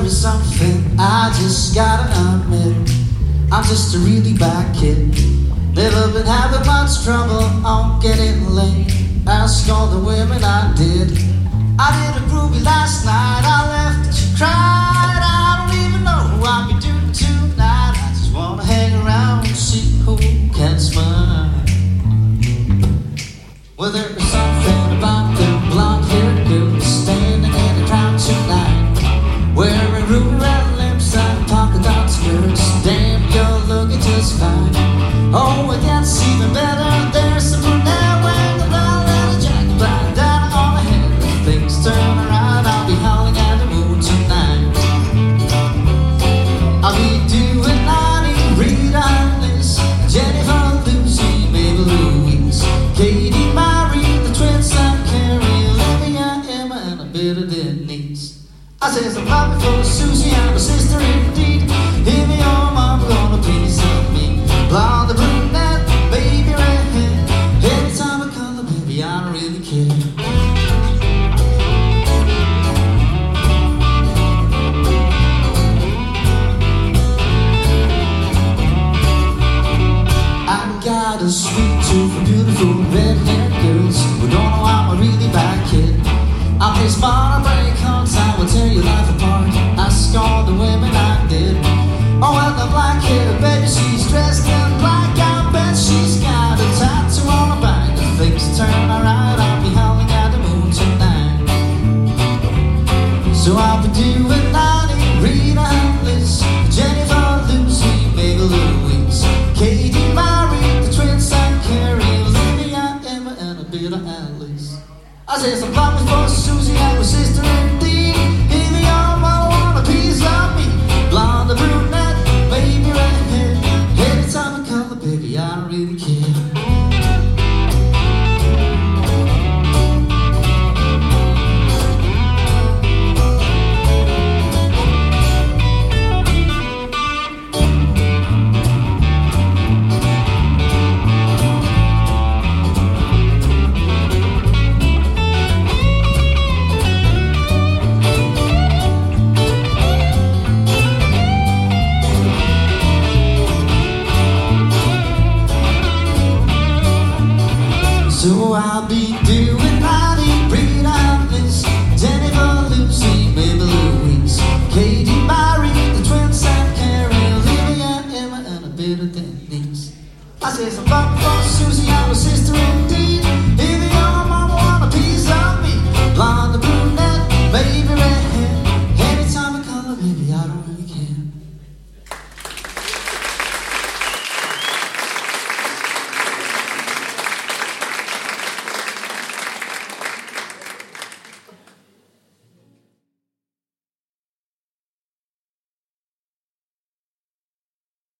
there is something I just gotta admit. I'm just a really bad kid. Never been having much trouble on getting laid. Ask all the women I did. I did a groovy last night. I left and she cried. I don't even know who I'll be doing tonight. I just wanna hang around and see who can smile. Well, there is something about Denise. I says I'm happy for Susie and her sister indeed. Hear me, oh, mom, gonna please me. Blonde, brunette, baby, redhead. Any time I color, baby, I don't really care. Got a sweet tooth for And the baby, she's dressed in black. I she's got a tattoo on her back. If things turn alright, I'll be howling at the moon tonight. So I'll be doing Lonnie, Rita, Liz, Jennifer, Lucy, Mabel, Louise, Katie, Mary, the twins, and Carrie, Olivia, Emma, and a bit of Alice. I said some flowers for Susie and her sister I don't really care. So I'll be doing Lonnie, Rita,